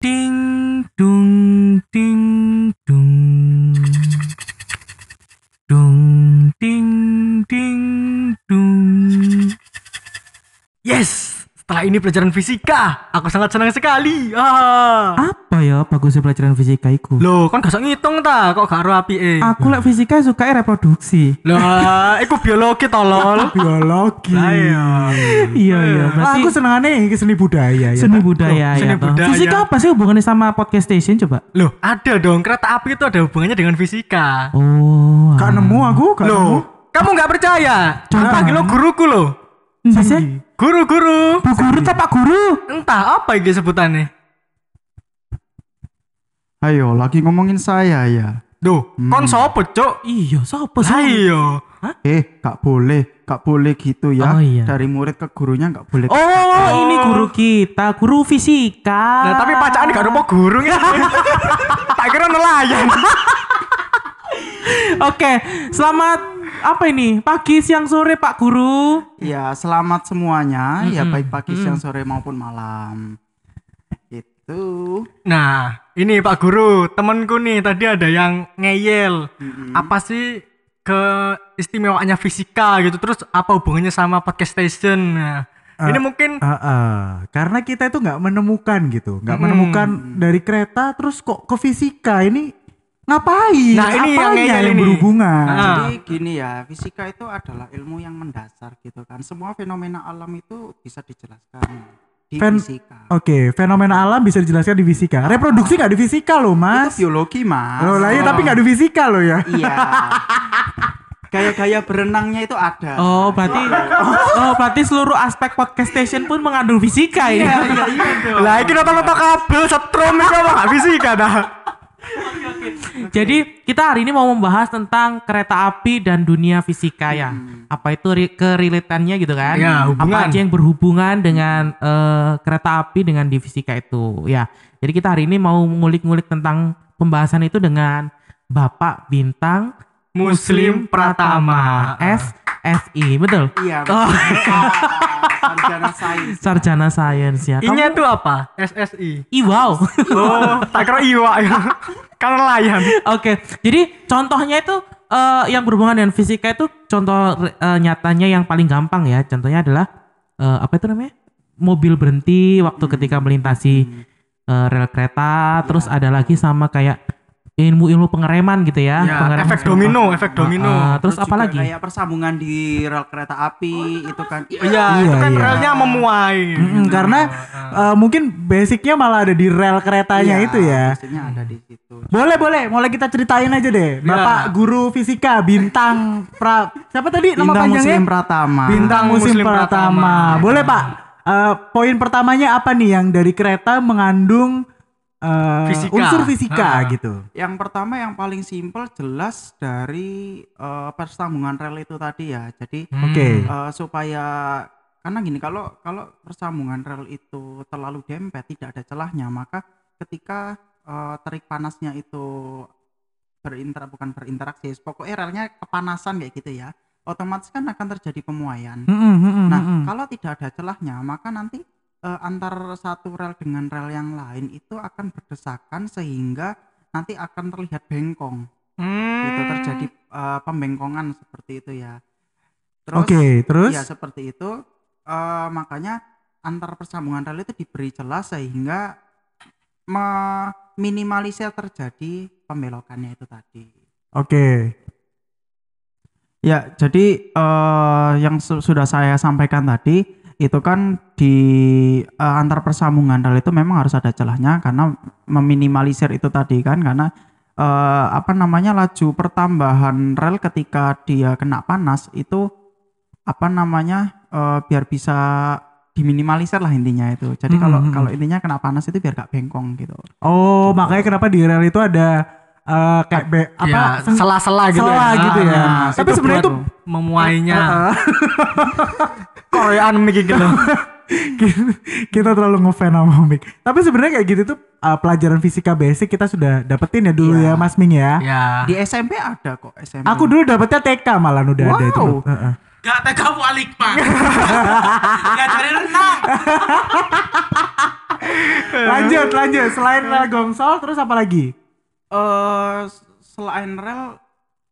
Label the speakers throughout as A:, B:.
A: 叮。Ini pelajaran fisika, aku sangat senang sekali. Ah.
B: Apa ya bagusnya pelajaran fisika iku?
A: Loh, kan gak usah ngitung ta, kok gak ro apike.
B: Aku lek fisika suka reproduksi.
A: Lah, iku biologi tolol.
C: biologi.
A: Lah iya.
B: Iya iya,
C: Ah,
B: berarti
C: aku senengannya iki seni budaya ya.
B: seni budaya
A: seni
B: ya. toh.
A: budaya.
B: Fisika apa sih hubungannya sama podcast station coba?
A: Loh, ada dong kereta api itu ada hubungannya dengan fisika.
B: Oh.
C: Gak nemu aku, gak nemu.
A: Loh, kamu nggak percaya?
B: Coba.
A: Panggil lo guruku lo.
B: Sih?
A: Guru-guru.
B: Bu guru tak pak guru?
A: Entah apa ini sebutannya.
D: Ayo, lagi ngomongin saya ya.
A: Duh, kon sopo, Cuk?
B: Iya,
A: Lah
B: sih?
A: iya.
D: Eh, gak boleh, gak boleh gitu ya.
B: Oh, iya.
D: Dari murid ke gurunya gak boleh.
B: Oh, ini guru kita, guru fisika.
A: Nah, tapi pacakan gak rupa guru ya. tak kira nelayan.
B: Oke, selamat apa ini? Pagi, siang, sore Pak Guru.
D: Ya, selamat semuanya. Ya,
B: Mm-mm.
D: baik pagi, siang, sore maupun malam. Itu.
A: Nah, ini Pak Guru, temanku nih tadi ada yang ngeyel. Apa sih keistimewaannya fisika gitu? Terus apa hubungannya sama podcast station? Nah,
C: Ah,
A: ini mungkin
C: Ah, ah. karena kita itu nggak menemukan gitu, nggak
A: Mm-mm.
C: menemukan dari kereta terus kok ke fisika ini ngapain?
A: Nah, ini yang
C: yang
A: ini.
C: berhubungan?
A: Ah.
D: Jadi gini ya, fisika itu adalah ilmu yang mendasar gitu kan. Semua fenomena alam itu bisa dijelaskan di
C: Fen-
D: fisika.
C: Oke, fenomena alam bisa dijelaskan di fisika. Reproduksi nggak di fisika loh, Mas.
D: Itu biologi, Mas.
C: Loh, lah iya, tapi nggak di fisika loh ya.
D: Iya. Gaya-gaya berenangnya itu ada.
B: Oh, berarti oh, berarti seluruh aspek podcast station pun mengandung fisika ini.
D: Iya, iya, iya dong.
A: lah iki nonton-nonton kabel setrum gak fisika dah.
B: Jadi kita hari ini mau membahas tentang kereta api dan dunia fisika ya. Apa itu kerelatannya gitu kan?
A: Ya, hubungan.
B: Apa aja yang berhubungan dengan eh, kereta api dengan di fisika itu ya. Jadi kita hari ini mau ngulik-ngulik tentang pembahasan itu dengan Bapak Bintang
A: Muslim Pratama.
B: S SI, betul?
D: Iya.
A: Oh.
D: Sarjana sains.
B: Sarjana sains ya.
A: Ini tuh apa? SSI.
B: Ih, wow.
A: Oh, tak kira iwa ya. Kan nelayan.
B: Oke, jadi contohnya itu eh, yang berhubungan dengan fisika itu contoh eh, nyatanya yang paling gampang ya. Contohnya adalah eh, apa itu namanya? Mobil berhenti waktu ketika melintasi eh, rel kereta. Terus ada lagi sama kayak ilmu-ilmu pengereman gitu ya.
A: Ya,
B: Pengereman
A: efek
B: sama-
A: domino, efek domino.
B: Ah, terus, apa
D: juga
B: lagi?
D: Kayak persambungan di rel kereta api itu kan.
A: Iya,
C: Iya,
A: itu kan
C: iya.
A: relnya memuai.
C: Mm-mm, karena eh, mungkin basicnya malah ada di rel keretanya
D: Iya,
C: itu ya.
D: Biasanya ada di situ.
C: Boleh boleh, mulai kita ceritain aja deh. Bapak guru fisika bintang pra siapa tadi nama
D: Bintang
C: panjangnya?
D: Muslim Pratama.
C: Bintang Muslim,
A: Muslim
C: Pratama.
A: Pratama.
C: Boleh Pak. Eh, poin pertamanya apa nih yang dari kereta mengandung eh,
A: Fisika.
C: unsur fisika
A: Ah.
C: gitu?
D: Yang pertama yang paling simpel jelas dari eh, persambungan rel itu tadi ya. Jadi
C: Oke.
D: eh, supaya karena gini kalau kalau persambungan rel itu terlalu dempet tidak ada celahnya maka ketika eh, terik panasnya itu berinter bukan berinteraksi pokoknya relnya kepanasan kayak gitu ya otomatis kan akan terjadi pemuaian
C: Mm-mm, mm-mm,
D: nah
C: mm-mm.
D: kalau tidak ada celahnya maka nanti eh, antar satu rel dengan rel yang lain itu akan berdesakan sehingga nanti akan terlihat bengkong
A: Hmm.
D: itu terjadi eh, pembengkongan seperti itu ya terus
C: Oke, terus
D: Ya seperti itu. Eh, makanya antar persambungan rel itu diberi celah sehingga meminimalisir terjadi pembelokannya itu tadi.
C: oke.
D: Ya, jadi eh, yang su- sudah saya sampaikan tadi itu kan di eh, antar persambungan rel itu memang harus ada celahnya karena meminimalisir itu tadi kan karena eh, apa namanya laju pertambahan rel ketika dia kena panas itu apa namanya eh, biar bisa diminimalisir lah intinya itu. Jadi
C: Hmm,
D: kalau
C: hmm,
D: kalau intinya kena panas itu biar gak bengkong gitu.
C: Oh, makanya kenapa di rel itu ada eh, kayak be- apa
A: ya, sela-sela gitu
C: sela
A: ya.
C: gitu ya.
D: Nah,
C: Tapi sebenarnya itu
A: memuainya.
C: Heeh.
A: Koreaan mikir gitu.
C: kita terlalu ngefan sama Mik. Tapi sebenarnya kayak gitu tuh uh, pelajaran fisika basic kita sudah dapetin ya dulu
D: Iya.
C: ya Mas Ming ya.
A: ya.
D: Di SMP ada kok SMP.
C: Aku dulu dapetnya TK malah udah ada itu.
D: Wow.
C: Heeh.
B: Gak tega kamu alik pak. Gak cari renang.
C: lanjut, lanjut. Selain rel Gongsol terus apa lagi?
D: eh selain rel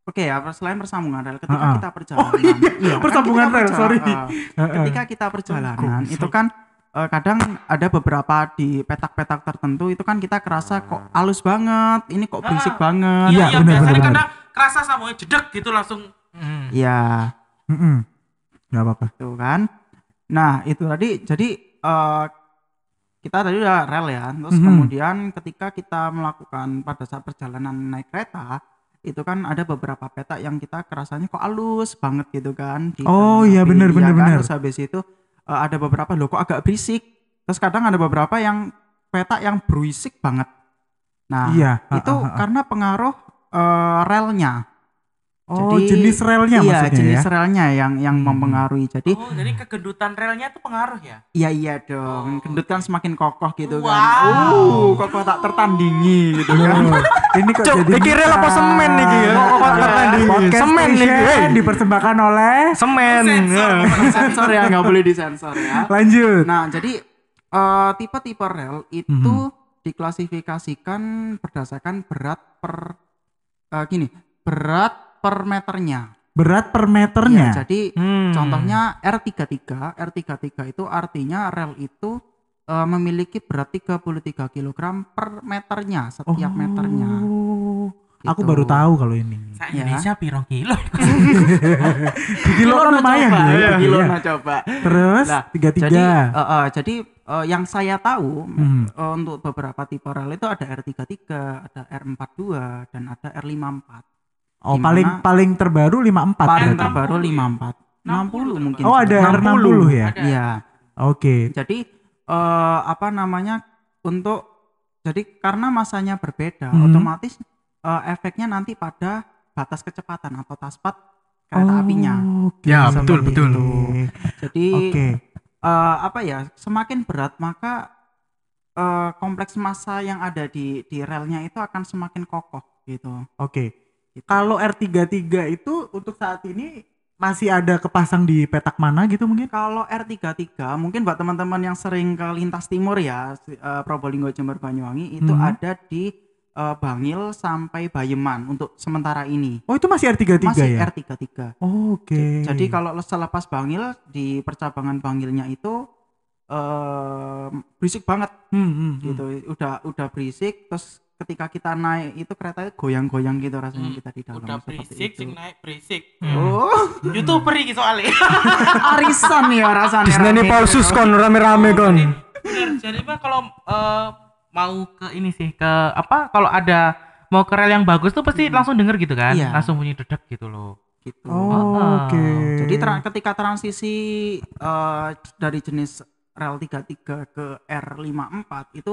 D: Oke ya, selain persambungan rel ketika
C: Ah, ah.
D: kita perjalanan.
C: Oh, iya,
D: kan
C: persambungan
D: kita
C: rel, sorry. Ah, ah.
D: ketika kita perjalanan itu kan eh, kadang ada beberapa di petak-petak tertentu itu kan kita kerasa kok halus banget, ini kok berisik banget.
C: Iya,
B: iya,
C: benar,
B: biasanya
C: benar,
B: kadang kerasa sama jedek gitu langsung. Hmm.
D: Iya.
C: Mm-mm. Nggak apa-apa.
D: Tuh kan. Nah, itu tadi jadi eh, kita tadi udah rel ya. Terus
C: Mhm.
D: kemudian ketika kita melakukan pada saat perjalanan naik kereta itu kan ada beberapa petak yang kita kerasanya kok halus banget gitu kan. di
C: Oh, iya, benar, benar,
D: kan?
C: benar.
D: Terus habis itu eh, ada beberapa loh kok agak berisik. Terus kadang ada beberapa yang petak yang berisik banget. Nah,
C: Iya,
D: itu
C: ah, ah, ah.
D: karena pengaruh eh, relnya.
C: Oh,
D: Jadi-
C: jenis relnya
D: iya,
C: maksudnya
D: jenis
C: ya.
D: relnya yang yang
C: Hmm.
D: mempengaruhi. Jadi
B: Oh, jadi kegendutan relnya tuh pengaruh ya?
D: Iya iya dong, gendut kan semakin kokoh gitu kan.
B: Wow.
D: Uh, kokoh tak tertandingi gitu kan.
C: Ini kok
A: Cuk,
C: jadi
A: iki rel apa semen iki ya? Kok kok tertandingi?
C: Podcast
A: Semen iki.
C: Dipersembahkan oleh
A: Semen.
B: Sensor.
A: ya.
D: sensor ya nggak boleh disensor ya.
C: lanjut.
D: Nah jadi eh, tipe-tipe rel itu
C: Mhm.
D: diklasifikasikan berdasarkan berat per eh, gini berat per meternya.
C: Berat per
D: Ya,
C: meternya.
D: jadi
A: Hmm.
D: Contohnya R33, R33 itu artinya rel itu eh, memiliki berat 33 kg per meternya setiap meternya.
C: Oh, Aku
D: Gitu.
C: baru tahu kalau ini.
B: Sa
D: Ya.
B: Indonesia pirong kilo.
C: Di kilo kan lumayan
B: coba.
C: ya.
D: Iya,
C: Iya.
D: kilo nah coba.
C: Terus
D: Nah,
C: tiga tiga.
D: Jadi eh, eh, jadi eh, yang saya tahu
C: Hmm.
D: eh, untuk beberapa tipe rel itu ada R33, ada R42 dan ada R54.
C: Oh
D: di
C: paling paling terbaru 54
D: Paling
C: berarti.
D: terbaru 54. 60 mungkin.
C: Oh ada R60 ya.
B: Ada.
D: Iya.
C: Oke.
D: Jadi eh, apa namanya untuk jadi karena masanya berbeda,
C: Hmm.
D: otomatis eh, efeknya nanti pada batas kecepatan atau taspat kereta
C: Oh,
D: apinya.
C: oke.
A: Ya,
D: Seperti
A: betul, betul.
D: itu. Jadi
C: Oke.
D: eh, apa ya semakin berat maka eh, kompleks massa yang ada di di relnya itu akan semakin kokoh gitu.
C: Oke.
D: Gitu.
C: Kalau R33 itu untuk saat ini masih ada kepasang di petak mana gitu mungkin?
D: Kalau R33 mungkin buat teman-teman yang sering ke lintas timur ya eh, Probolinggo Jember Banyuwangi itu
C: Hmm.
D: ada di eh, Bangil sampai Bayeman untuk sementara ini.
C: Oh itu masih R33
D: Masih
C: ya?
D: R33.
C: Oke.
D: Jadi kalau selepas Bangil di percabangan Bangilnya itu eh berisik banget
C: Hmm, hmm, hmm.
D: gitu udah udah berisik terus ketika kita naik itu kereta goyang-goyang gitu rasanya
B: Hmm,
D: kita di dalam
B: Udah
D: seperti
B: berisik, sing naik berisik.
D: oh
B: Youtuber iki soalnya.
D: arisan ya rasanya
A: Disney
D: rame.
A: Pausus kon rame-rame kon.
B: Bener, jadi mah kalau eh, mau ke ini sih ke apa kalau ada mau ke rel yang bagus tuh pasti langsung denger gitu kan
D: Iya.
B: langsung bunyi dedek gitu loh
D: gitu
C: Oh,
B: Ah.
C: Oke.
D: Jadi tra- ketika transisi eh, dari jenis rel 33 ke R54 itu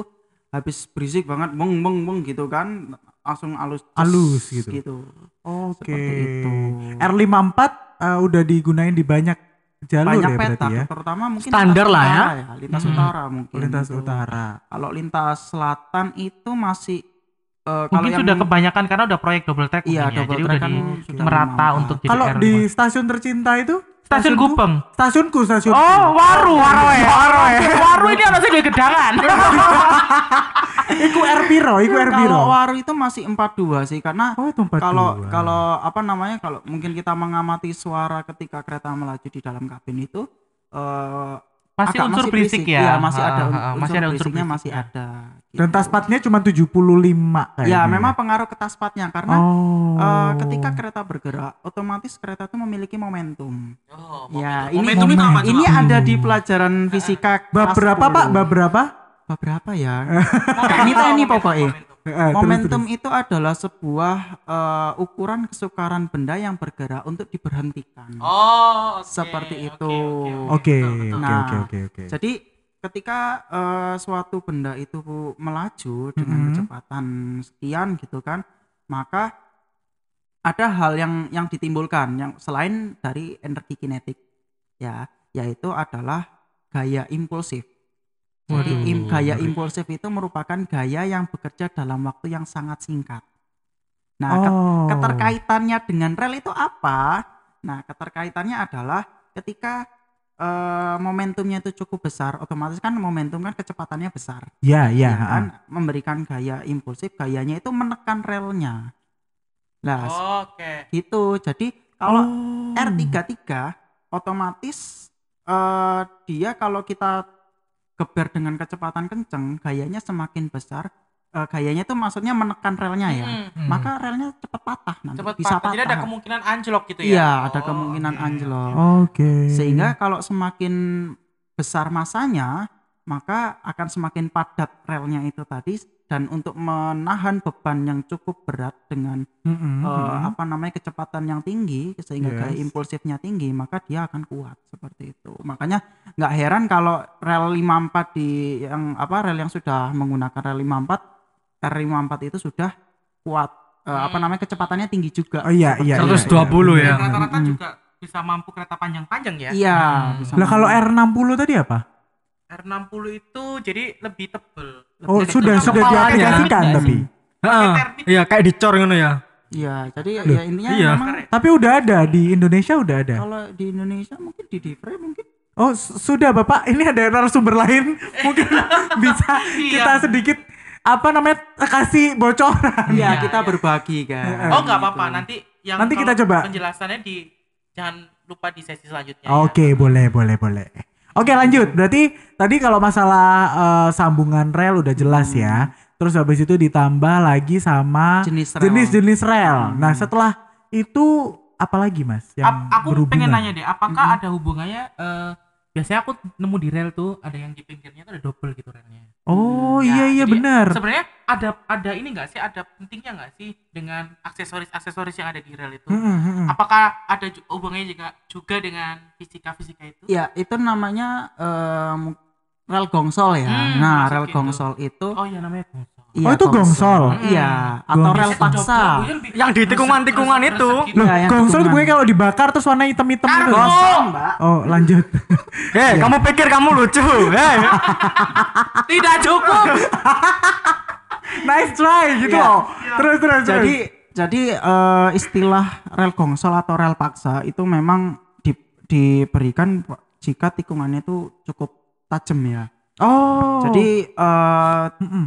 D: habis berisik banget beng beng beng gitu kan langsung alus
C: Alus gitu. Oke.
D: Seperti itu.
C: R54 eh, udah digunain di banyak jalur
D: Banyak
C: ya berarti
D: petak
C: ya.
D: terutama mungkin
A: Standar lah ya.
D: utara lintas
B: Hmm.
D: utara mungkin
C: Lintas
D: Gitu.
C: utara.
D: Kalau lintas selatan itu masih eh, kalau
B: mungkin
D: yang
B: sudah kebanyakan karena udah proyek double track
D: iya
B: ya.
D: double
B: jadi
D: track
B: udah
D: kan
B: di
D: sudah
B: merata
D: memangkat.
B: untuk
C: Kalau
B: R5.
C: di stasiun tercinta itu
B: stasiun Gupeng
C: Stasiunku, stasiun.
B: oh waru waru ya waru ya waru ini harusnya di gedangan
C: Iku R piro, iku R piro.
D: kalau waru itu masih 42 sih karena
C: Oh, itu 42.
D: kalau kalau apa namanya kalau mungkin kita mengamati suara ketika kereta melaju di dalam kabin itu eh
B: masih
D: agak
B: unsur berisik ya
D: Iya, masih
B: Ha,
D: ada
B: ha,
D: un-
B: ha,
D: unsur
B: masih ada unsur
D: berisiknya masih ada
C: Dan
D: gitu.
C: taspatnya cuma 75 kayaknya.
D: ya memang pengaruh ke taspatnya karena
C: Oh.
D: eh, ketika kereta bergerak otomatis kereta itu memiliki momentum
B: Oh,
D: ya
B: momentum.
D: ini
B: momentum itu apa
D: ini ada di pelajaran fisika
C: bab
D: kelas
C: berapa,
D: 10.
C: Pak? Bab berapa?
D: bab berapa ya
B: Momentum,
D: ini teknik
B: momentum, momentum.
C: Eh, terus,
D: momentum
C: terus.
D: itu adalah sebuah eh, ukuran kesukaran benda yang bergerak untuk diberhentikan
B: oh oke,
D: Seperti
B: oke,
D: itu.
C: Oke,
B: betul.
C: oke,
D: Nah,
C: oke, oke, oke.
D: Jadi ketika eh, suatu benda itu melaju dengan
C: Mhm.
D: kecepatan sekian gitu kan, maka ada hal yang yang ditimbulkan yang selain dari energi kinetik ya, yaitu adalah gaya impulsif. Jadi
B: Waduh.
D: im- gaya impulsif itu merupakan gaya yang bekerja dalam waktu yang sangat singkat. Nah,
C: oh.
D: keterkaitannya dengan rel itu apa? Nah, keterkaitannya adalah ketika eh, momentumnya itu cukup besar, otomatis kan momentum kan kecepatannya besar.
C: Ya, ya.
D: ya kan memberikan gaya impulsif, gayanya itu menekan relnya. Lah,
B: Oke.
D: gitu. Jadi kalau
C: Oh.
D: R33 otomatis eh dia kalau kita geber dengan kecepatan kenceng, gayanya semakin besar. Eh, gayanya itu maksudnya menekan relnya ya.
B: Mm-mm.
D: Maka relnya cepat patah nanti
B: Cepat
D: bisa
B: patah.
D: patah.
B: Jadi ada kemungkinan anjlok gitu ya.
D: Iya, ada
B: Oh,
D: kemungkinan
B: oke.
D: anjlok.
C: Oke.
D: Sehingga kalau semakin besar masanya, maka akan semakin padat relnya itu tadi dan untuk menahan beban yang cukup berat dengan
C: Mm-mm,
D: eh,
C: mm-mm.
D: apa namanya kecepatan yang tinggi sehingga
C: Yes.
D: gaya impulsifnya tinggi maka dia akan kuat seperti itu makanya nggak heran kalau rel 54 di yang apa rel yang sudah menggunakan rel 54 R54 itu sudah kuat Eh, apa
B: Hmm.
D: namanya kecepatannya tinggi juga
C: Oh iya, iya.
A: 120
C: iya,
A: ya.
C: benar.
B: Rata-rata
D: Mm-mm.
B: juga bisa mampu kereta panjang-panjang ya.
D: iya
A: Hmm.
D: bisa
C: Lah kalau
D: mampu.
C: R60 tadi apa?
B: R60 itu jadi lebih tebel.
C: Oh,
B: Lebih
C: sudah
B: tebel.
C: sudah
A: kepalanya.
C: diaplikasikan
B: Nggak
C: tapi.
A: Heeh.
B: termit.
A: Iya, kayak dicor ngono ya.
D: iya jadi
C: Loh,
D: ya intinya
A: iya.
D: memang
C: Tapi udah ada di Indonesia udah ada.
D: kalau di Indonesia mungkin di Divre mungkin
C: Oh, su- sudah Bapak. Ini ada narasumber lain. Mungkin bisa kita
B: Iya.
C: sedikit apa namanya kasih bocoran.
D: Iya,
B: Iya,
D: kita
B: iya.
D: berbagi kan.
B: Oh nggak apa-apa
D: Gitu.
B: nanti yang
C: Nanti kita coba.
B: penjelasannya di jangan lupa di sesi selanjutnya. ya.
C: Oke, boleh, boleh, boleh. Oke, lanjut. Berarti tadi kalau masalah eh, sambungan rel udah jelas ya. Terus habis itu ditambah lagi sama
D: Jenis rel.
C: jenis-jenis rel.
D: Hmm.
C: Nah, setelah itu apa lagi, Mas? Yang
B: Ap- aku
C: berhubungan?
B: pengen nanya deh, apakah ada hubungannya? eh, biasanya aku nemu di rel tuh ada yang di pinggirnya tuh ada double gitu relnya.
C: Oh,
B: Ya,
C: iya iya benar.
B: Sebenarnya ada ada ini nggak sih? Ada pentingnya nggak sih dengan aksesoris-aksesoris yang ada di rel itu?
C: Mm-mm, mm-mm.
B: Apakah ada hubungannya juga juga dengan fisika-fisika itu?
D: Ya, itu namanya em, rel gongsol ya.
B: Hmm,
D: nah, rel
B: gitu.
D: gongsol itu
B: Oh iya namanya gongsol.
D: Iya,
C: Oh, itu gongsol?
D: Iya, atau
C: Gongsol.
D: rel paksa.
A: Yang di tikungan-tikungan itu.
C: Loh,
D: yang
C: gongsol
D: tikungan.
C: gue kalau dibakar terus warna hitam-hitam itu.
B: Kargo!
D: Mbak.
C: Oh, lanjut.
A: Hei, kamu pikir kamu lucu? Hei.
B: Tidak cukup.
C: nice try gitu
D: Iya.
C: loh. Terus terus. terus.
D: Jadi jadi eh, istilah rel gongsol atau rel paksa itu memang di- diberikan jika tikungannya itu cukup tajam ya.
C: oh.
D: Jadi eh,
C: Mm-mm.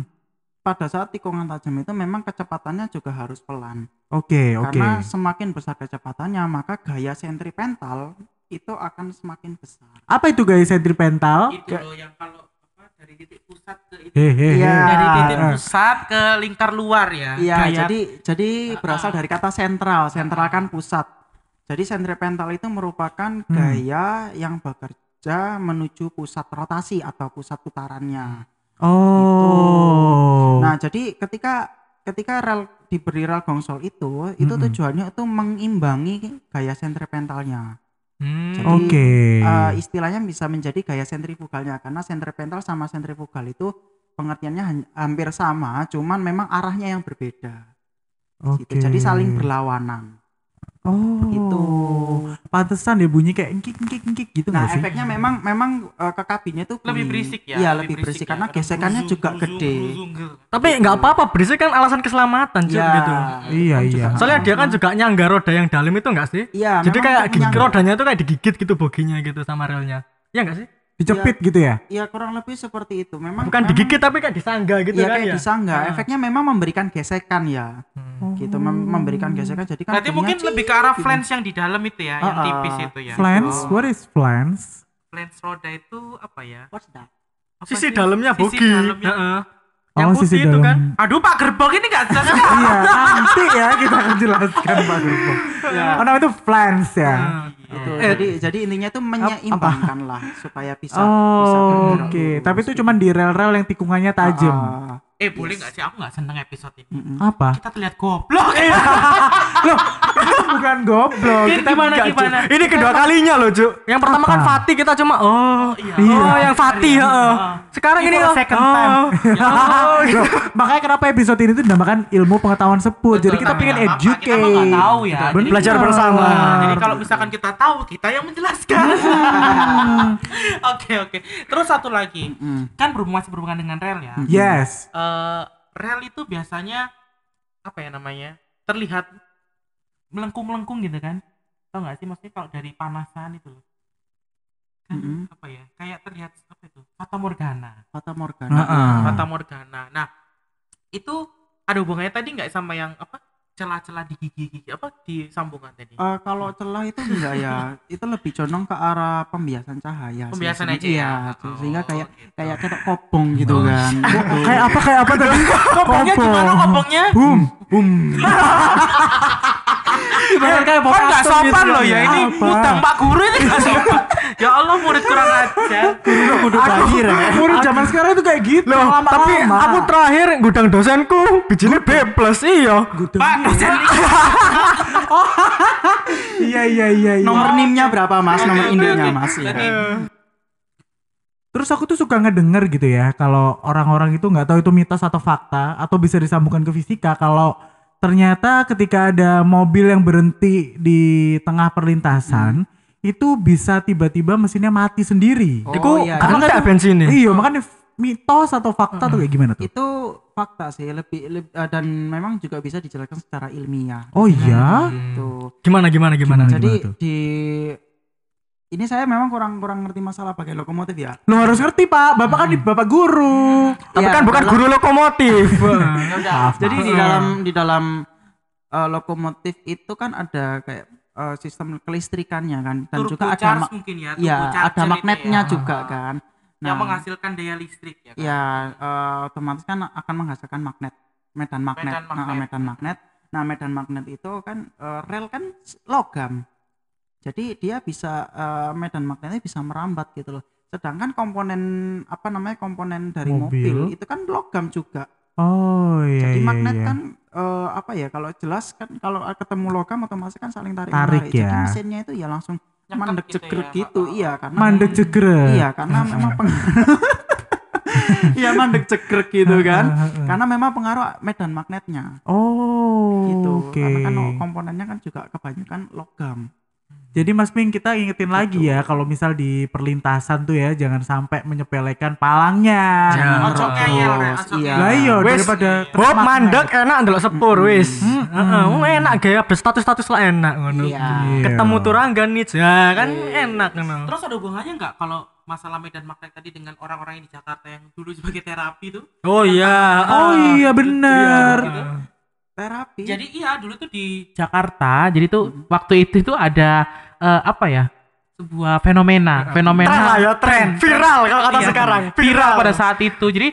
D: Pada saat tikungan tajam itu memang kecepatannya juga harus pelan.
C: Oke, oke.
D: Karena semakin besar kecepatannya, maka gaya sentripetal itu akan semakin besar.
C: Apa itu guys sentripetal?
B: itu loh yang kalau apa dari titik pusat ke itu.
C: Hehehe.
D: Iya.
B: Dari titik
C: Eh.
B: pusat ke lingkar luar ya.
D: Iya,
B: Gaya-
D: jadi jadi berasal
B: Ah.
D: dari kata sentral. Sentral kan pusat. Jadi sentripetal itu merupakan
C: Hmm.
D: gaya yang bekerja menuju pusat rotasi atau pusat putarannya.
C: Oh.
D: Nah, jadi ketika ketika rel diberi rel gongsol itu, itu tujuannya itu mengimbangi gaya sentripetalnya.
A: Hmm.
C: Oke.
D: eh, istilahnya bisa menjadi gaya sentrifugalnya karena sentripetal sama sentrifugal itu pengertiannya hampir sama, cuman memang arahnya yang berbeda.
C: Oke.
D: Gitu. Jadi saling berlawanan.
C: Oh.
D: Gitu.
C: Pantesan dia bunyi kayak engkik engkik engkik gitu
D: Nah,
C: nggak sih?
D: efeknya memang memang eh, ke kabinnya tuh
B: lebih
D: bunyi.
B: berisik ya.
D: Iya, lebih berisik,
B: ya.
D: karena
B: Kadang
D: gesekannya
B: bruzung,
D: juga
B: bruzung,
D: gede.
B: gitu.
A: Tapi nggak apa-apa, berisik kan alasan keselamatan Cuk,
D: Iya.
A: gitu.
C: Iya,
D: kan
C: iya.
D: juga-
A: Soalnya dia kan juga nyangga roda yang dalam itu enggak sih?
D: Iya,
A: Jadi kayak gigi rodanya itu kayak digigit gitu boginya gitu sama relnya. Iya enggak sih?
C: Dicepit gitu ya?
D: Iya, kurang lebih seperti itu. Memang
A: Bukan
D: memang-
A: digigit tapi kayak disangga gitu
D: Iya,
A: kan
D: kayak
A: ya.
D: disangga.
A: Nah.
D: Efeknya memang memberikan gesekan ya.
A: Hmm.
D: Gitu, mem- memberikan gesekan jadi kan
B: Berarti mungkin lebih ke arah
D: gitu.
B: flange yang di dalam itu ya, yang
D: Ah, ah.
B: tipis itu ya.
C: Flans? What is flans?
B: Flange roda itu apa ya?
D: What's that?
B: Apa
A: Sisi
B: sih?
A: dalamnya
B: Sisi
A: bogi.
B: dalamnya.
A: Heeh.
C: Oh,
A: Yang putih itu kan.
B: Aduh Pak Gerbong ini nggak jelas.
C: Iya, nanti ya kita akan jelaskan Pak Gurbo.
D: Ya.
C: Oh, namanya itu flans ya.
D: Itu.
A: Eh.
D: Jadi jadi intinya itu menyeimbangkan lah supaya bisa bisa
C: Oh, oke.
D: lurus.
C: Tapi itu cuma di rel-rel yang tikungannya tajam.
D: Ah,
B: eh boleh nggak sih? Aku nggak seneng episode ini.
D: mm-mm.
C: Apa?
B: Kita terlihat goblok.
C: Loh, itu bukan goblok.
B: Ini
C: Kita
B: gimana
A: Enggak,
B: gimana?
A: Ini kedua kalinya loh, Cuk. Yang pertama kan? Fatih kita cuma oh,
B: iya.
C: Iya.
A: Oh, yang Fatih,
B: Iya.
A: heeh.
B: Heeh.
A: Sekarang
B: Ini
A: ini oh,
B: second
A: oh.
B: time.
A: Oh,
C: Loh, makanya kenapa episode ini tuh dinamakan ilmu pengetahuan seput. Jadi kita
B: tapi
C: pengen educate.
B: Kita mah nggak tahu ya.
C: Bener.
B: Jadi-
A: Belajar bersama.
B: Nah, jadi kalau misalkan kita tahu, kita yang menjelaskan. Oke oke. Terus satu lagi, kan berhubungan masih berhubungan dengan rel ya.
C: Yes.
B: Eh, rel itu biasanya apa ya namanya? Terlihat melengkung-melengkung gitu kan? Tahu nggak sih maksudnya kalau dari panasan itu loh. kan
D: Mm-mm.
B: apa ya kayak terlihat apa itu fata morgana
D: Fata Morgana.
C: Heeh.
B: fata morgana nah itu ada hubungannya tadi nggak sama yang apa celah-celah di gigi-gigi apa di sambungan tadi
D: Eh, kalau celah itu enggak ya, itu lebih condong ke arah pembiasan cahaya.
B: Pembiasan aja ya?
D: Iya,
B: Oh,
D: sehingga kayak
B: gitu.
D: kayak kayak kobong gitu kan. Gitu.
C: Kayak apa kayak apa tadi?
B: kopongnya gimana kopongnya
C: Boom, boom.
D: Ibarat kayak
B: Kan nggak
D: Boston
B: sopan
D: gitu
B: loh
D: kan.
B: ya ini
C: Apa?
B: ngutang pak guru ini nggak sopan ya Allah murid kurang ajar
D: Kudu banjir ya.
C: Murid zaman sekarang itu kayak gitu.
A: Loh,
C: lama-lama.
A: tapi aku terakhir gudang dosenku bijinya B plus iya.
B: pak dosen
C: Iya iya iya iya.
D: Nomor NIM-nya berapa Mas? Nomor
B: oke.
D: Mas ya.
C: Terus aku tuh suka ngedenger gitu ya kalau orang-orang itu nggak tahu itu mitos atau fakta atau bisa disambungkan ke fisika kalau ternyata ketika ada mobil yang berhenti di tengah perlintasan itu bisa tiba-tiba mesinnya mati sendiri.
D: Oh,
A: Iku
D: iya.
A: kan kayak bensin nih.
C: Iya makanya mitos atau fakta tuh kayak gimana tuh?
D: Itu fakta sih lebih, leb- eh, dan memang juga bisa dijelaskan secara ilmiah.
C: Oh iya.
D: Gitu.
A: Gimana gimana gimana?
C: Gimana?
D: Jadi
C: tuh?
D: di ini saya memang kurang kurang ngerti masalah pakai lokomotif ya.
C: Lo harus ngerti pak, bapak kan di bapak guru.
A: Tapi
D: Iya,
A: kan bukan
D: dalam-
A: guru lokomotif.
D: Jadi di dalam di dalam eh, lokomotif itu kan ada kayak eh, sistem kelistrikannya kan dan
B: turbo
D: juga ada
B: mungkin ya
D: ya ada magnetnya
B: ya.
D: juga kan.
B: yang menghasilkan daya listrik ya kan?
D: ya eh, otomatis kan akan menghasilkan magnet medan magnet
B: Medan
D: Nah,
B: magnet.
D: medan magnet nah medan magnet itu kan eh, rel kan logam jadi dia bisa eh, medan magnetnya bisa merambat gitu loh sedangkan komponen apa namanya komponen dari
C: Mobil.
D: mobil, itu kan logam juga
C: Oh iya
D: jadi
C: iya.
D: magnet
C: iya.
D: kan eh, apa ya kalau jelas kan kalau ketemu logam otomatis kan saling tarik
C: Tarik
D: menarik. jadi
C: ya.
D: mesinnya itu ya langsung
B: Nyekek
D: mandek
B: gitu
D: jegrek
B: ya.
D: gitu iya karena
C: mandek jegrek.
D: Iya, karena memang pengaruh Iya, mandek cekrek gitu kan. Karena memang pengaruh medan magnetnya
C: Oh
D: gitu.
C: Oke.
D: Karena kan komponennya kan juga kebanyakan logam.
C: Jadi Mas Ping kita ingetin lagi ya kalau misal di perlintasan tuh ya jangan sampai menyepelekan palangnya.
A: Jangan.
B: Ojo ngeyel
D: Iya.
C: Lah iya daripada
A: Bob mandek enak ndelok sepur wis. Heeh, wong enak gaya berstatus-status lah enak ngono.
D: Iya.
A: Ketemu turanggan nih ya kan enak ngono.
B: terus ada hubungannya nggak kalau masalah medan magnet tadi dengan orang-orang yang di Jakarta yang dulu sebagai terapi tuh
A: Oh iya.
C: Oh iya bener.
B: Gitu.
D: Terapi.
B: jadi iya dulu tuh di Jakarta jadi tuh waktu itu tuh ada eh, apa ya sebuah fenomena fenomena
A: Tren lah ya tren. Viral kalau kata
B: Iya,
A: sekarang.
B: viral pada saat itu jadi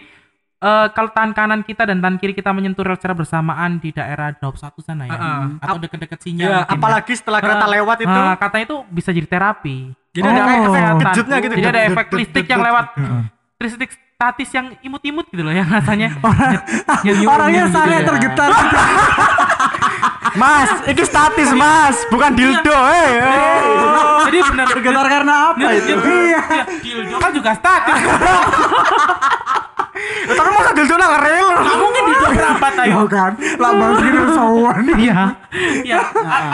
B: eh, kalau tangan kanan kita dan tangan kiri kita menyentuh rel secara bersamaan di daerah Daup satu sana ya
A: Heeh.
B: atau deket-deket sinyal
A: Ya,
B: mungkin
A: apalagi setelah kereta
B: Heeh.
A: lewat itu.
B: Nah, katanya itu bisa jadi terapi
A: Jadi ada
C: Oh.
A: efek
B: Kesehatan.
A: kejutnya gitu.
B: jadi ada efek listrik yang lewat listrik statis yang imut-imut gitu loh yang rasanya
C: Orangnya sangat
B: ya.
C: tergetar.
A: Mas, itu statis mas, bukan dildo. Eh, eh.
B: jadi benar
D: Tergetar karena apa itu?
B: iya dildo kan juga statis
A: Tapi masa dildo nang rel?
B: nggak mungkin dildo kerabat ayo
C: Yo kan, lambang gitu sowan.
B: iya iya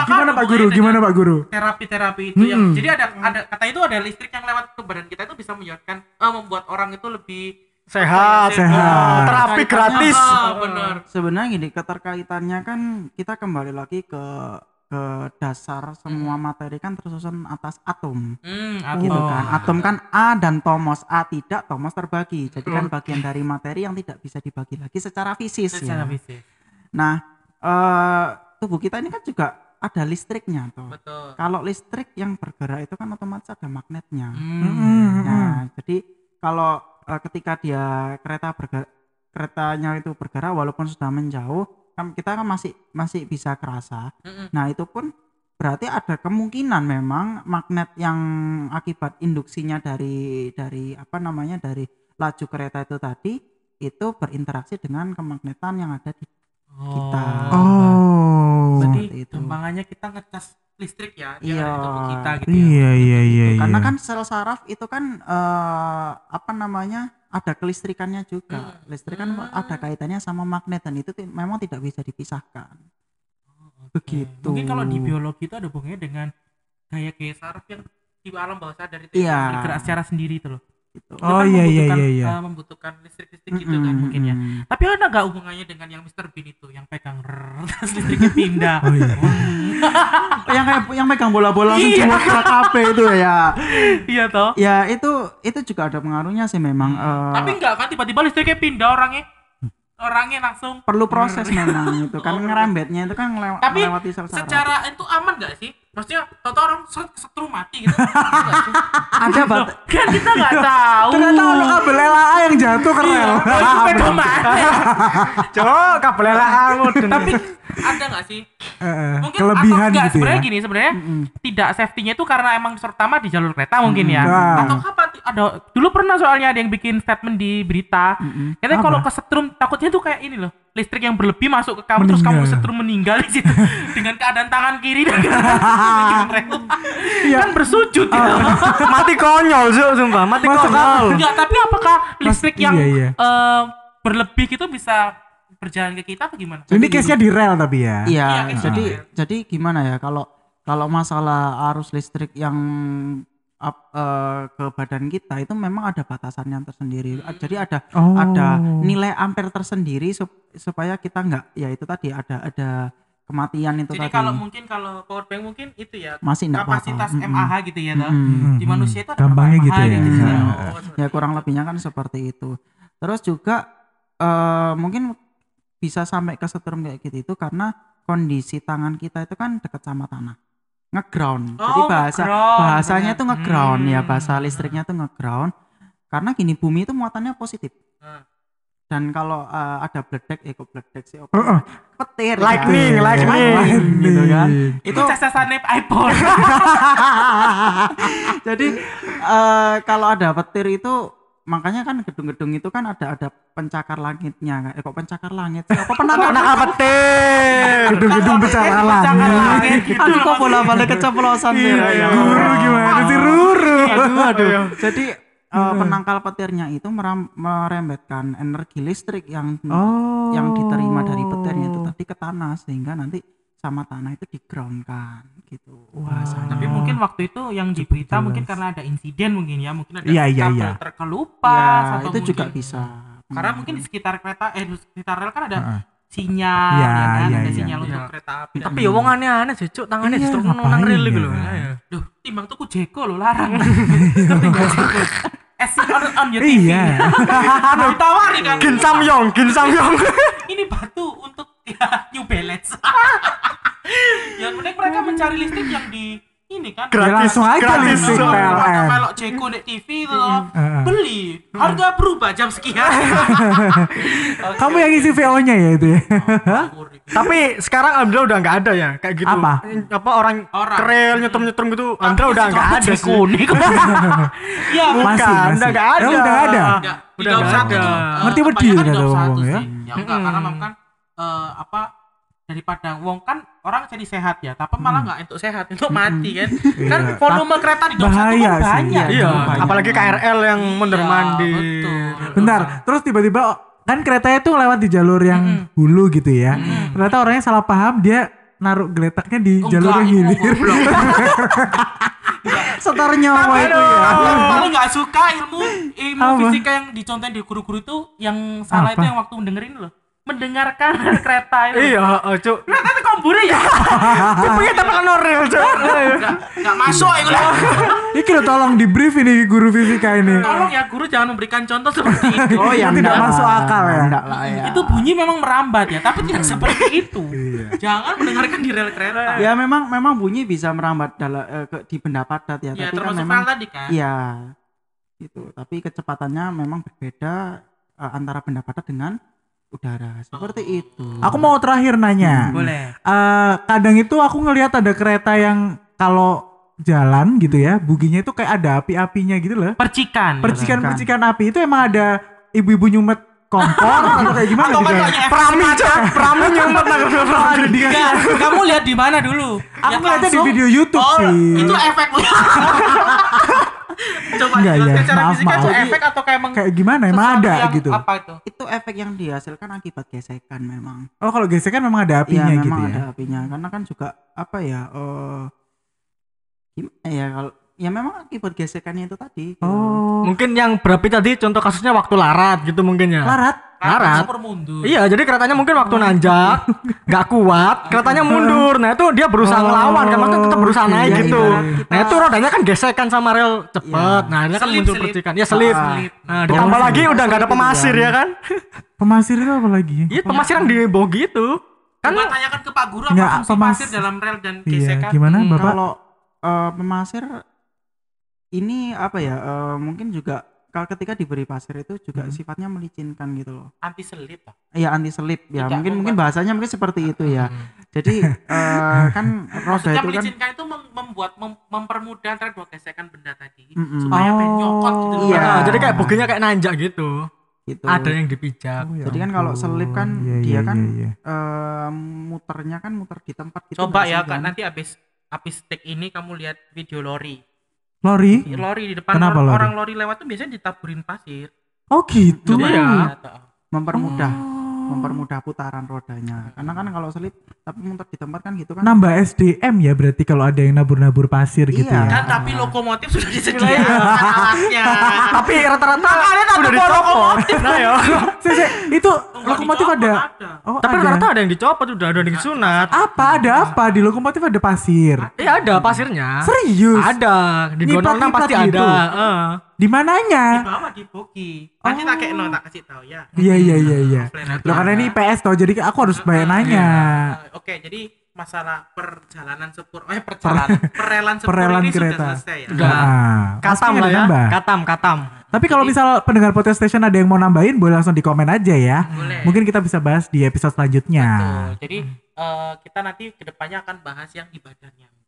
C: Gimana Pak Guru? Gimana Pak Guru?
B: terapi-terapi itu yang jadi ada ada kata itu ada listrik yang lewat ke badan kita itu bisa menyebabkan eh, membuat orang itu lebih
A: Sehat,
C: Sehat.
A: Terapi gratis.
B: Ah, benar
D: Sebenarnya gini, keterkaitannya kan kita kembali lagi ke ke dasar semua materi kan tersusun atas atom.
B: hmm
D: gitu kan. Atom kan A dan tomos. A tidak, tomos terbagi. Jadi kan bagian dari materi yang tidak bisa dibagi lagi secara fisis
B: secara
D: ya. Nah, eh tubuh kita ini kan juga ada listriknya tuh.
B: betul
D: Kalau listrik yang bergerak itu kan otomatis ada magnetnya.
B: hmm.
D: Nah, jadi kalau eh, ketika dia kereta bergerak keretanya itu bergerak walaupun sudah menjauh, kan kita kan masih masih bisa kerasa.
B: Mm-mm.
D: Nah, itu pun berarti ada kemungkinan memang magnet yang akibat induksinya dari dari apa namanya dari laju kereta itu tadi itu berinteraksi dengan kemagnetan yang ada di kita.
C: Oh.
B: berarti
D: Seperti itu.
B: gampangannya kita ngecas listrik ya di
D: Iya.
B: tubuh kita gitu ya
C: Iya iya iya iya.
D: Karena kan sel saraf itu kan eh, apa namanya ada kelistrikannya juga. Listrik kan
B: Hmm.
D: ada kaitannya sama magnet dan itu memang tidak bisa dipisahkan. Begitu.
B: mungkin kalau di biologi itu ada hubungannya dengan gaya-gaya saraf yang di alam bawah sadar itu
D: Iya.
B: yang bergerak secara sendiri itu loh
D: Gitu.
B: Itu
C: Oh,
B: kan
C: iya, iya,
B: membutuhkan,
C: iya, iya.
B: eh, membutuhkan listrik-listrik gitu kan
D: Mm-mm,
B: mungkin ya tapi ada nggak hubungannya dengan yang Mr. Bean itu yang pegang terus listriknya pindah
C: Oh iya.
D: Yang kayak yang megang bola-bola langsung
B: Iya.
D: ke kafe itu ya.
B: Iya toh.
D: Ya itu itu juga ada pengaruhnya sih memang. eh,
B: Tapi enggak kan tiba-tiba listriknya pindah orangnya. Orangnya langsung.
D: perlu proses memang itu kan ngerembetnya itu kan ngelew-
B: Tapi
D: melewati sel-sel
B: secara itu aman gak sih? Maksudnya tau orang set- setrum mati gitu. Sih?
D: ada bat
B: kan kita nggak tahu.
C: Ternyata ada kabel LA yang jatuh ke rel.
B: Oh, itu beda mana?
A: Cok, kabel LA
B: Tapi ada nggak sih? Mungkin
C: Kelebihan
B: atau enggak,
C: gitu ya.
B: sebenarnya gini sebenarnya tidak safety-nya itu karena emang terutama di jalur kereta mungkin ya.
C: Nah.
B: Atau apa ada dulu pernah soalnya ada yang bikin statement di berita. Katanya
C: Apa?
B: kalau kesetrum takutnya tuh kayak ini loh. Listrik yang berlebih masuk ke kamu terus kamu
C: Meninggal.
B: kesetrum meninggal di situ dengan keadaan tangan kiri dan.
C: Iya.
B: kan bersujud gitu.
A: mati konyol, Cok, sumpah, mati
C: Masuk
A: konyol.
B: Enggak, tapi apakah listrik
C: Mas-
B: yang
C: iya, iya.
B: eh, berlebih itu bisa berjalan ke kita atau gimana?
C: Ini case-nya di rel tapi ya.
B: Iya,
D: Iya, jadi
B: gitu.
D: jadi gimana ya kalau kalau masalah arus listrik yang up, eh, ke badan kita itu memang ada batasannya tersendiri. Jadi ada
C: Oh.
D: ada nilai ampere tersendiri sup- supaya kita nggak ya itu tadi ada ada kematian itu
B: Jadi
D: tadi.
B: kalau mungkin kalau power bank mungkin itu ya
D: Masih
B: kapasitas
D: Mm-mm.
B: MAH gitu ya toh.
D: Mm-mm.
B: Di manusia itu ada
C: Gampangnya gitu ya. Iya.
B: Oh,
D: ya kurang lebihnya kan seperti itu. Terus juga eh, mungkin bisa sampai ke setrum kayak gitu itu karena kondisi tangan kita itu kan dekat sama tanah ngeground jadi
B: Oh,
D: bahasa
B: nge-ground,
D: bahasanya tuh ngeground ya
B: Hmm.
D: bahasa listriknya tuh ngeground karena gini bumi itu muatannya positif
B: Hmm.
D: dan kalau eh, ada bledek eh kok bledek sih apa?
C: Heeh.
D: petir
A: Lightning,
D: ya.
A: lightning.
D: Lightning, gitu kan
B: Itu cacasannya iPhone.
D: jadi eh, kalau ada petir itu makanya kan gedung-gedung itu kan ada ada pencakar langitnya eh kok pencakar langit sih? apa penakar
A: Anak petir.
C: Gedung-gedung bicara
B: Pencakar
C: langit.
B: gitu.
D: aduh kok bola balik keceplosan sih ya
C: Guru gimana sih Ruru?
D: aduh aduh jadi eh, penangkal petirnya itu meram- merembetkan energi listrik yang
C: Oh.
D: yang diterima dari petirnya itu tadi ke tanah sehingga nanti sama tanah itu di ground kan gitu bahasanya.
B: Tapi mungkin waktu itu yang di berita mungkin karena ada insiden mungkin ya, mungkin ada
C: Iya, iya,
B: kabel
C: iya.
B: terkelupas
D: ya,
B: atau
D: itu juga
B: mungkin-
D: bisa
B: Karena mungkin di sekitar kereta eh di sekitar rel kan ada
C: Heeh.
B: sinyal
C: Iya,
B: ya kan,
C: iya,
B: ada
C: iya.
B: sinyal untuk
A: Iya.
B: kereta api.
A: Tapi ya wong aneh-aneh sih, Cuk, tangannya
C: Iya,
A: justru nang rel gitu
C: ya?
A: loh. Ayo.
B: Duh, timbang tuku Jeko lo larang. As on, on your TV.
C: Iya.
B: Ditawari kan.
A: Gin Samyong, Gin Samyong.
B: Ini batu untuk ya, New Balance. yang penting mereka mencari listrik yang di ini kan.
C: Ya
A: Gratis,
C: aja
A: gratis.
C: listrik. PLN.
B: Melok Jeko di TV itu loh.
C: Heeh.
B: Beli. Harga berubah jam sekian.
C: Kamu yang isi VO-nya ya itu ya.
A: Tapi sekarang alhamdulillah udah nggak ada ya kayak gitu.
C: Apa?
A: Apa orang,
B: Orang.
A: kerel nyetrum-nyetrum gitu. Alhamdulillah udah nggak ada sih.
B: Kuning. Ya,
A: Bukan,
C: Masih, masih.
A: udah nggak ada.
C: Oh, udah nggak ada?
A: Udah nggak
B: satu
A: ada.
B: eh,
C: Ngerti wedi
B: kebanyakan
C: kata
B: di dalam
C: wong
B: satu
C: ya.
B: sih. Ya enggak, karena memang kan eh, apa daripada wong kan orang jadi sehat ya, tapi malah enggak untuk sehat, untuk mati kan. Kan
C: Iya.
B: volume kereta di dalam satu
C: Bahaya
B: kan
C: sih,
B: banyak.
A: Iya,
D: banyak.
A: apalagi KRL yang
B: Iya,
A: mandi.
B: betul.
C: Bentar, terus tiba-tiba kan keretanya tuh lewat di jalur yang hulu gitu ya. Ternyata orangnya salah paham, dia naruh geletaknya di jalur yang
B: Enggak,
C: hilir.
D: setor nyawa itu ya
B: paling nggak suka ilmu ilmu
C: Apa?
B: fisika yang dicontohin di guru-guru itu yang salah
C: Apa?
B: itu yang waktu mendengerin loh mendengarkan kereta itu
A: Iya, oh, Cuk.
B: Nah, nanti kombure ya
A: Kupingnya tapi kan rel, Cuk.
B: nggak nggak masuk itu lah
C: Ini lo tolong di brief ini guru fisika ini.
B: tolong ya guru jangan memberikan contoh seperti itu
D: oh ya
C: Tidak
D: enggak
C: masuk
D: lah.
C: akal ya.
D: enggak lah ya
B: itu bunyi memang merambat ya tapi tidak seperti itu
C: Iya.
B: jangan mendengarkan di rel kereta
D: ya memang memang bunyi bisa merambat dalam eh, di benda padat ya,
B: ya
D: tapi kan memang
B: tadi kan
D: iya itu tapi kecepatannya memang berbeda eh, antara benda padat dengan udara seperti itu
C: Aku mau terakhir nanya.
B: boleh
C: Eh, kadang itu aku ngelihat ada kereta yang kalau jalan gitu ya, buginya itu kayak ada api-apinya gitu loh.
B: percikan
C: Percikan-percikan api itu emang ada ibu-ibu nyumet kompor atau kayak gimana
B: atau
C: gitu? ya?
A: Prami. Prami nyumet Prami.
B: Enggak, kamu lihat di mana dulu?
C: Aku
B: Lihat
C: ngeliatnya di video YouTube
B: oh,
C: sih.
B: Itu efek. Coba
C: Enggak,
B: jelaskan
C: ya.
B: secara
C: Maaf,
B: fisika itu
C: maaf.
B: efek atau kayak emang
C: Kayak gimana emang ada
B: yang
C: gitu.
B: Apa itu?
D: itu efek yang dihasilkan akibat gesekan memang
C: Oh, kalau gesekan memang ada apinya gitu
D: memang
C: ya.
D: ada apinya karena kan juga apa ya eh gimana ya kalau ya memang akibat gesekannya itu tadi gitu.
C: Oh.
A: Mungkin yang berapi tadi contoh kasusnya waktu larat gitu mungkin ya.
C: Larat.
B: Super mundur.
A: Iya, jadi keretanya mungkin waktu nanjak nggak kuat, keretanya mundur. Nah itu dia berusaha
C: Oh,
A: ngelawan kan, maksudnya tetap berusaha
C: oke.
A: naik
D: Ya,
A: gitu.
D: kita-
A: Nah itu rodanya kan gesekan sama rel cepet. Nah ini kan
B: Selip,
A: muncul
B: selip.
A: percikan. Ya selip.
D: Ah.
A: Nah ditambah
C: Oh,
A: lagi
C: selip.
A: udah nggak ada pemasir ya kan?
C: Pemasir itu apa lagi?
A: Iya pemasir yang di bogi itu. Kan
B: Coba tanyakan ke Pak Guru apa
C: Nggak,
B: fungsi
C: pemas-
B: pasir dalam rel dan
C: Iya,
B: gesekan.
C: gimana
D: Hmm,
C: Bapak?
D: Kalau eh, pemasir ini apa ya? eh, mungkin juga kalau ketika diberi pasir itu juga
C: Hmm.
D: sifatnya melicinkan gitu loh.
B: Anti selip. Pak.
D: Iya anti selip ya.
B: Tidak
D: mungkin mungkin bahasanya mungkin seperti itu ya.
A: Hmm.
D: Jadi eh, kan roda
B: Maksudnya
D: itu kan
B: melicinkan itu mem- membuat mem- mempermudah antara dua gesekan benda tadi
D: Mm-mm.
B: supaya
C: Oh,
B: nyokot gitu.
D: iya.
A: Nah, jadi kayak boginya kayak nanjak gitu.
D: gitu.
A: Ada yang dipijak.
C: Oh, ya
D: Jadi kan kalau selip kan
C: Iya,
D: dia
C: iya,
D: kan
C: iya, iya.
D: eh, muternya kan muter di tempat gitu
B: Coba ya Kak,
D: Bang?
B: nanti habis habis take ini kamu lihat video lori.
C: Lori?
B: Lori di depan
C: Kenapa
B: or-
C: lori?
B: orang lori lewat tuh biasanya ditaburin pasir.
C: Oh gitu.
A: Coba ya.
D: Mempermudah
C: Oh.
D: Mempermudah putaran rodanya. Karena kan kalau selip tapi muter di tempat kan gitu kan.
C: Nambah SDM ya berarti kalau ada yang nabur-nabur pasir gitu
D: Iya.
C: ya.
B: Kan tapi lokomotif sudah disediakan alatnya.
A: Tapi rata-rata
B: Makanya
A: udah
B: tetap
A: dicopot. Nah ya.
C: Itu lokomotif ada.
B: ada.
C: Oh,
A: Tapi
C: ada.
A: rata-rata ada yang dicopot udah ada yang disunat.
C: Apa ada apa di lokomotif ada pasir?
A: Iya ada pasirnya.
C: Serius?
A: Ada di 206 pasti
C: gitu?
A: ada.
C: Di
B: Di
C: mananya?
B: bawah di bogi. Nanti tak kayak no tak kasih tahu ya.
C: Iya iya iya iya.
B: Offline
C: Loh karena ini IPS toh jadi aku harus banyak nanya.
B: Eh, Oke, jadi masalah perjalanan sepur, eh perjalanan perelan sepur
C: Perelan
B: ini
C: kereta.
B: sudah selesai ya.
A: Udah.
C: Ah,
A: Katam lah ya.
C: nambah.
A: Katam, katam.
C: Tapi kalau misal pendengar podcast station ada yang mau nambahin boleh langsung di komen aja ya.
B: Boleh.
C: Mungkin kita bisa bahas di episode selanjutnya.
B: Betul. Jadi eh, kita nanti ke depannya akan bahas yang di badannya ya.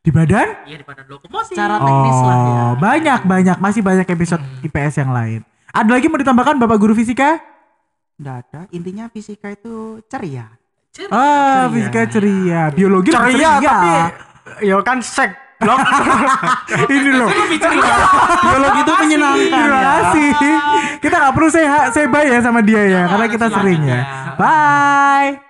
C: Di badan?
B: Iya di badan lokomotif.
D: Secara teknis lah ya.
C: Oh, banyak banyak masih banyak episode IPS yang lain. Ada lagi mau ditambahkan Bapak Guru Fisika?
D: Nggak ada. Intinya fisika itu ceria.
B: Ceria.
C: Ah, fisika ceria, biologi lebih
A: Ceria tapi ya kan sek. Blok.
C: ini loh.
D: Biologi itu menyenangkan.
C: Terima
D: ya.
C: kasih. Kita nggak perlu saya saya ya sama dia ya, karena kita sering ya.
B: ya.
C: Bye.